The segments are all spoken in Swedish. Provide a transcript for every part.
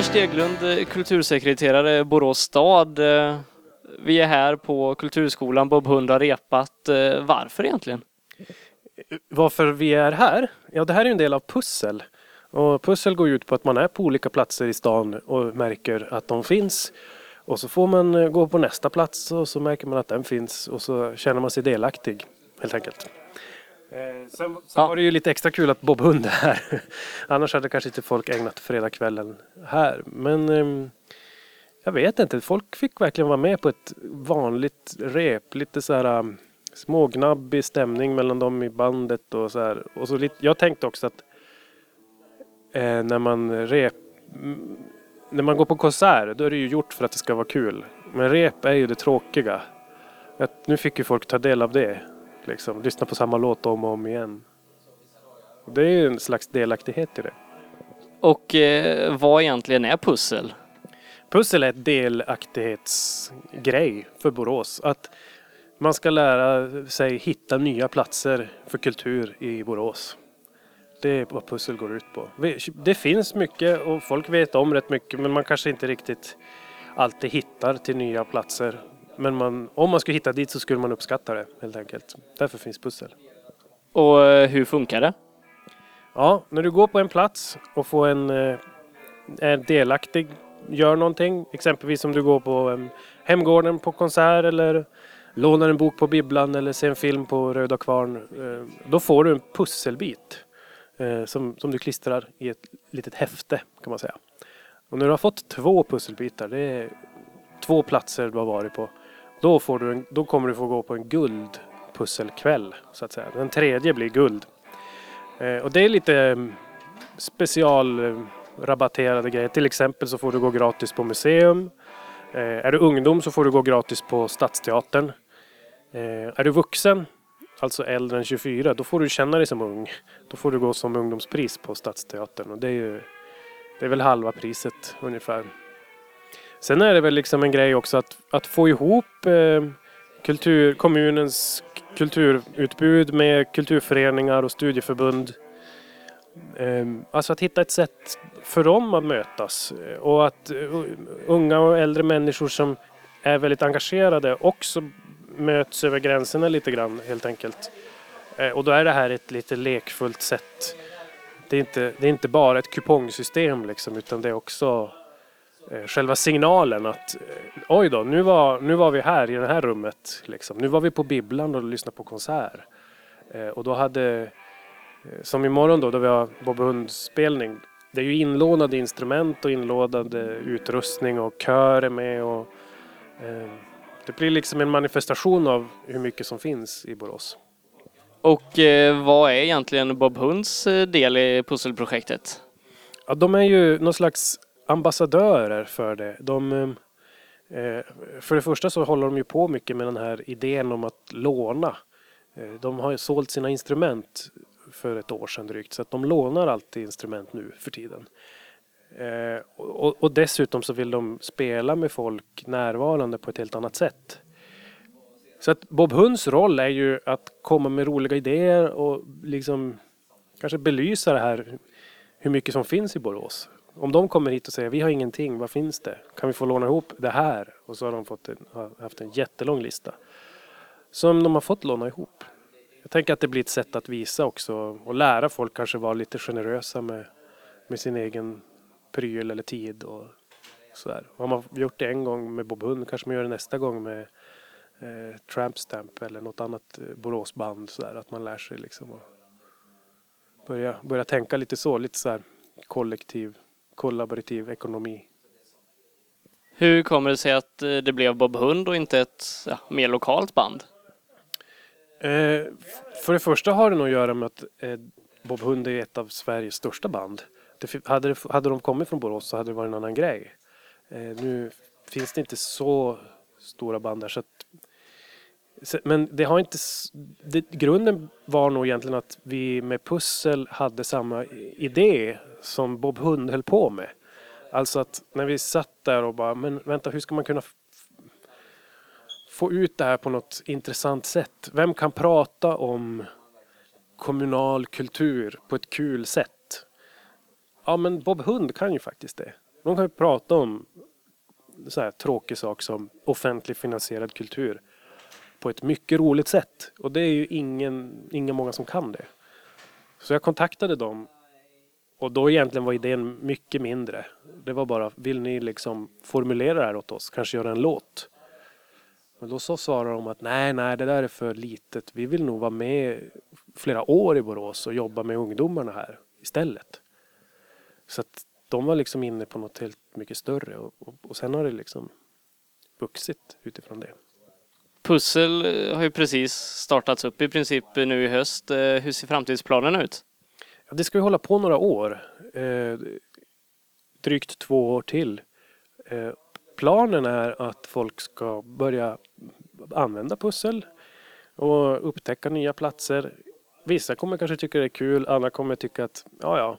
Anders Steglund, eh, kultursekreterare Borås stad. Eh, vi är här på Kulturskolan, Bob Hund har repat. Eh, varför egentligen? Varför vi är här? Ja, det här är en del av pussel. Och pussel går ut på att man är på olika platser i stan och märker att de finns. Och så får man gå på nästa plats och så märker man att den finns och så känner man sig delaktig helt enkelt. Eh, Sen, sen Ja. var det ju lite extra kul att Bob Hund är här. Annars hade kanske inte folk ägnat fredagskvällen här. Men ehm, jag vet inte, folk fick verkligen vara med på ett vanligt rep. Lite så här um, smågnabbig stämning mellan dem i bandet och så här. Och så lite, jag tänkte också att eh, när man rep när man går på konsert då är det ju gjort för att det ska vara kul. Men rep är ju det tråkiga. Att nu fick ju folk ta del av det. Liksom, lyssna på samma låt om och om igen. Det är ju en slags delaktighet i det. Och eh, vad egentligen är pussel? Pussel är ett delaktighetsgrej för Borås. Att man ska lära sig hitta nya platser för kultur i Borås. Det är vad pussel går ut på. Det finns mycket och folk vet om rätt mycket men man kanske inte riktigt alltid hittar till nya platser. Men man, om man skulle hitta dit så skulle man uppskatta det helt enkelt. Därför finns pussel. Och eh, hur funkar det? Ja, när du går på en plats och får en eh, är delaktig, gör någonting. Exempelvis om du går på Hemgården på konsert eller lånar en bok på bibblan eller ser en film på Röda Kvarn. Eh, då får du en pusselbit som, som du klistrar i ett litet häfte kan man säga. Och när du har fått två pusselbitar, det är två platser du har varit på, då, får du en, då kommer du få gå på en guldpusselkväll så att säga. Den tredje blir guld. Eh, och det är lite mm, specialrabatterade eh, grejer. Till exempel så får du gå gratis på museum. Eh, är du ungdom så får du gå gratis på Stadsteatern. Eh, är du vuxen, alltså äldre än 24, då får du känna dig som ung. Då får du gå som ungdomspris på Stadsteatern och det är ju det är väl halva priset ungefär. Sen är det väl liksom en grej också att, att få ihop eh, kultur, kommunens kulturutbud med kulturföreningar och studieförbund. Eh, Alltså att hitta ett sätt för dem att mötas eh, och att uh, unga och äldre människor som är väldigt engagerade också möts över gränserna lite grann helt enkelt. Eh, Och då är det här ett lite lekfullt sätt. Det är inte, det är inte bara ett kupongsystem liksom utan det är också själva signalen att eh, oj då, nu var, nu var vi här i det här rummet. Liksom. Nu var vi på bibblan och lyssnade på konsert. Eh, och då hade, eh, som imorgon då, då vi har Bob Hund-spelning. Det är ju inlånade instrument och inlånade utrustning och kör är med. Och, eh, det blir liksom en manifestation av hur mycket som finns i Borås. Och eh, vad är egentligen Bob Hunds eh, del i pusselprojektet? Ja, de är ju någon slags ambassadörer för det. De, eh, för det första så håller de ju på mycket med den här idén om att låna. Eh, de har ju sålt sina instrument för ett år sedan drygt så att de lånar alltid instrument nu för tiden. Eh, och, och dessutom så vill de spela med folk närvarande på ett helt annat sätt. Så att Bob Hunds roll är ju att komma med roliga idéer och liksom kanske belysa det här hur mycket som finns i Borås. Om de kommer hit och säger vi har ingenting, vad finns det? Kan vi få låna ihop det här? Och så har de fått en, haft en jättelång lista. Som de har fått låna ihop. Jag tänker att det blir ett sätt att visa också och lära folk kanske vara lite generösa med, med sin egen pryl eller tid och sådär. Har man gjort det en gång med Bob Hund kanske man gör det nästa gång med eh, Tramp Stamp eller något annat eh, Boråsband sådär. Att man lär sig liksom att börja, börja tänka lite så, lite så kollektiv, kollaborativ ekonomi. Hur kommer det sig att eh, det blev Bob Hund och inte ett ja, mer lokalt band? Eh, för det första har det nog att göra med att eh, Bob Hund är ett av Sveriges största band. Det, hade, det, hade de kommit från Borås så hade det varit en annan grej. Eh, nu finns det inte så stora band där. Så att, men det har inte... Det, grunden var nog egentligen att vi med pussel hade samma idé som Bob Hund höll på med. Alltså att när vi satt där och bara, men vänta hur ska man kunna få ut det här på något intressant sätt. Vem kan prata om kommunal kultur på ett kul sätt? Ja, men Bob Hund kan ju faktiskt det. De kan ju prata om så här tråkig sak som offentlig finansierad kultur på ett mycket roligt sätt. Och det är ju ingen, inga många som kan det. Så jag kontaktade dem och då egentligen var idén mycket mindre. Det var bara, vill ni liksom formulera det här åt oss? Kanske göra en låt? Men då så svarade de att nej, nej, det där är för litet. Vi vill nog vara med flera år i Borås och jobba med ungdomarna här istället. Så att de var liksom inne på något helt mycket större och, och, och sen har det liksom vuxit utifrån det. Pussel eh, har ju precis startats upp i princip eh, nu i höst. Eh, hur ser framtidsplanerna ut? Ja, det ska ju hålla på några år. Eh, drygt två år till. Eh, planen är att folk ska börja använda pussel och upptäcka nya platser. Vissa kommer kanske tycka det är kul, andra kommer tycka att ja, ja.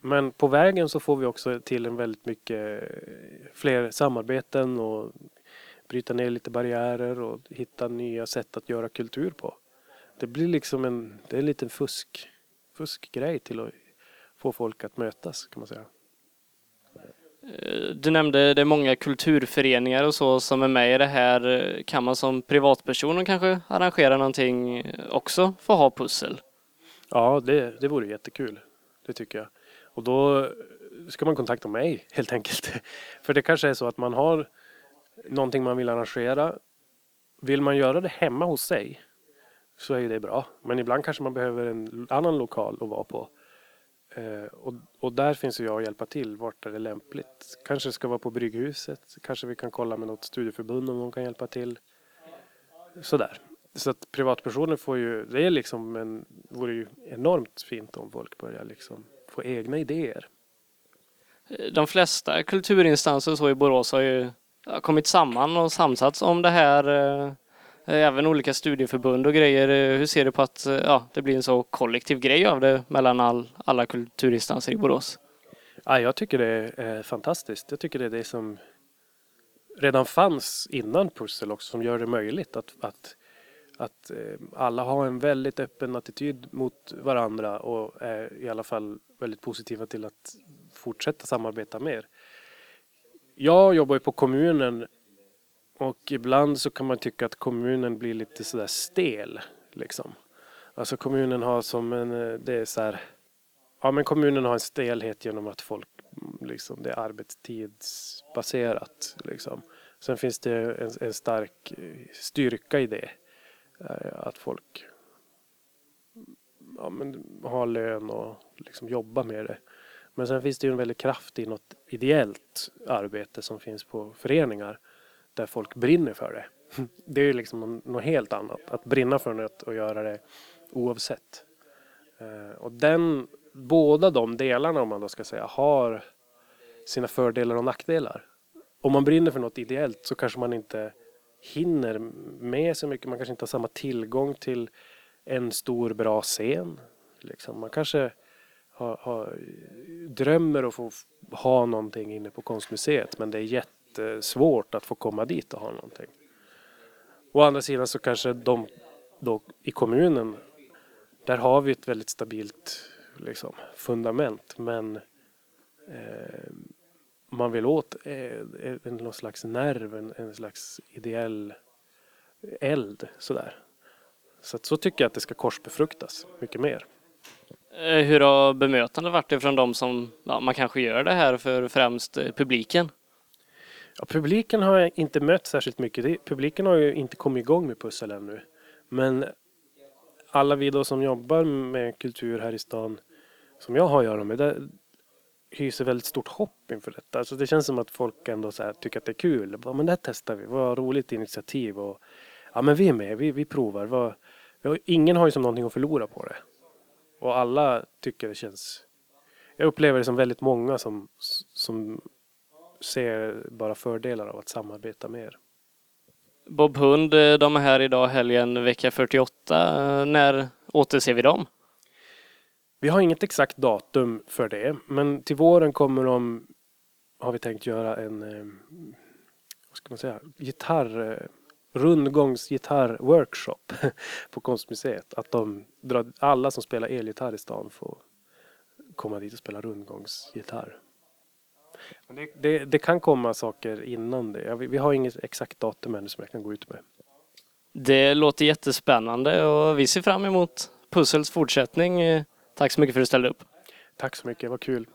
Men på vägen så får vi också till en väldigt mycket fler samarbeten och bryta ner lite barriärer och hitta nya sätt att göra kultur på. Det blir liksom en, det är en liten fusk, fuskgrej till att få folk att mötas kan man säga. Eh, du nämnde det är många kulturföreningar och så som är med i det här. Kan man som privatperson kanske arrangera någonting också för att ha pussel? Ja, det, det vore jättekul. Det tycker jag. Och då ska man kontakta mig helt enkelt. För det kanske är så att man har någonting man vill arrangera. Vill man göra det hemma hos sig så är det bra. Men ibland kanske man behöver en annan lokal att vara på. Eh, och, och, där finns ju jag att hjälpa till. Vart är det lämpligt? Kanske ska vara på Brygghuset. Kanske vi kan kolla med något studieförbund om de kan hjälpa till. Sådär. Så att privatpersoner får ju, det är liksom en, vore ju enormt fint om folk börjar liksom få egna idéer. De flesta kulturinstanser så i Borås har ju kommit samman och samsats om det här. Eh, eh, även olika studieförbund och grejer. Eh, hur ser du på att ja, det blir en så kollektiv grej av det mellan all, alla kulturinstanser i Borås? Ja, jag tycker det är fantastiskt. Jag tycker det är det som redan fanns innan pussel också som gör det möjligt att, att, att alla har en väldigt öppen attityd mot varandra och är i alla fall väldigt positiva till att fortsätta samarbeta mer jag jobbar ju på kommunen och ibland så kan man tycka att kommunen blir lite sådär stel. Liksom. Alltså kommunen har som en, eh, det är så här, ja men kommunen har en stelhet genom att folk, liksom, det är arbetstidsbaserat. Liksom. Sen finns det en, en stark eh, styrka i det. Eh, att folk ja, men, har lön och liksom jobbar med det. Men sen finns det ju en väldig kraft i något ideellt arbete som finns på föreningar där folk brinner för det. Det är ju liksom något helt annat. Att brinna för något och göra det oavsett. Eh, och den, båda de delarna om man då ska säga har sina fördelar och nackdelar. Om man brinner för något ideellt så kanske man inte hinner med så mycket. Man kanske inte har samma tillgång till en stor bra scen. Liksom. Man kanske har, har, drömmer att få ha någonting inne på konstmuseet men det är jättesvårt att få komma dit och ha någonting. Å andra sidan så kanske de då i kommunen, där har vi ett väldigt stabilt liksom, fundament men eh, man vill åt eh, eh en, någon slags nerv, en, en slags ideell eld sådär. Så, så tycker jag att det ska korsbefruktas mycket mer. Eh, hur har bemötandet varit ifrån de som ja, man kanske gör det här för främst eh, publiken? Ja, publiken har jag inte mött särskilt mycket. Publiken har ju inte kommit igång med pussel ännu. Men alla vi då som jobbar med kultur här i stan som jag har att göra med, det hyser väldigt stort hopp inför detta. Alltså det känns som att folk ändå så tycker att det är kul. Ja, men det här testar vi, vad roligt initiativ. Och, ja men vi är med, vi, vi provar. Vad, ingen har ju som någonting att förlora på det. Och alla tycker det känns... Jag upplever det som väldigt många som, som ser bara fördelar av att samarbeta mer. Bob Hund, eh, de är här idag helgen vecka 48. När återser vi dem? Vi har inget exakt datum för det, men till våren kommer de, har vi tänkt göra en, eh, vad ska man säga, gitarr eh, rundgångsgitarrworkshop på Konstmuseet. Att de drar, alla som spelar elgitarr i stan får komma dit och spela rundgångsgitarr. Men det, det, det kan komma saker innan det. Vi, vi har inget exakt datum ännu som jag kan gå ut med. Det låter jättespännande och vi ser fram emot Pussels fortsättning. Tack så mycket för att du ställde upp. Tack så mycket, vad kul.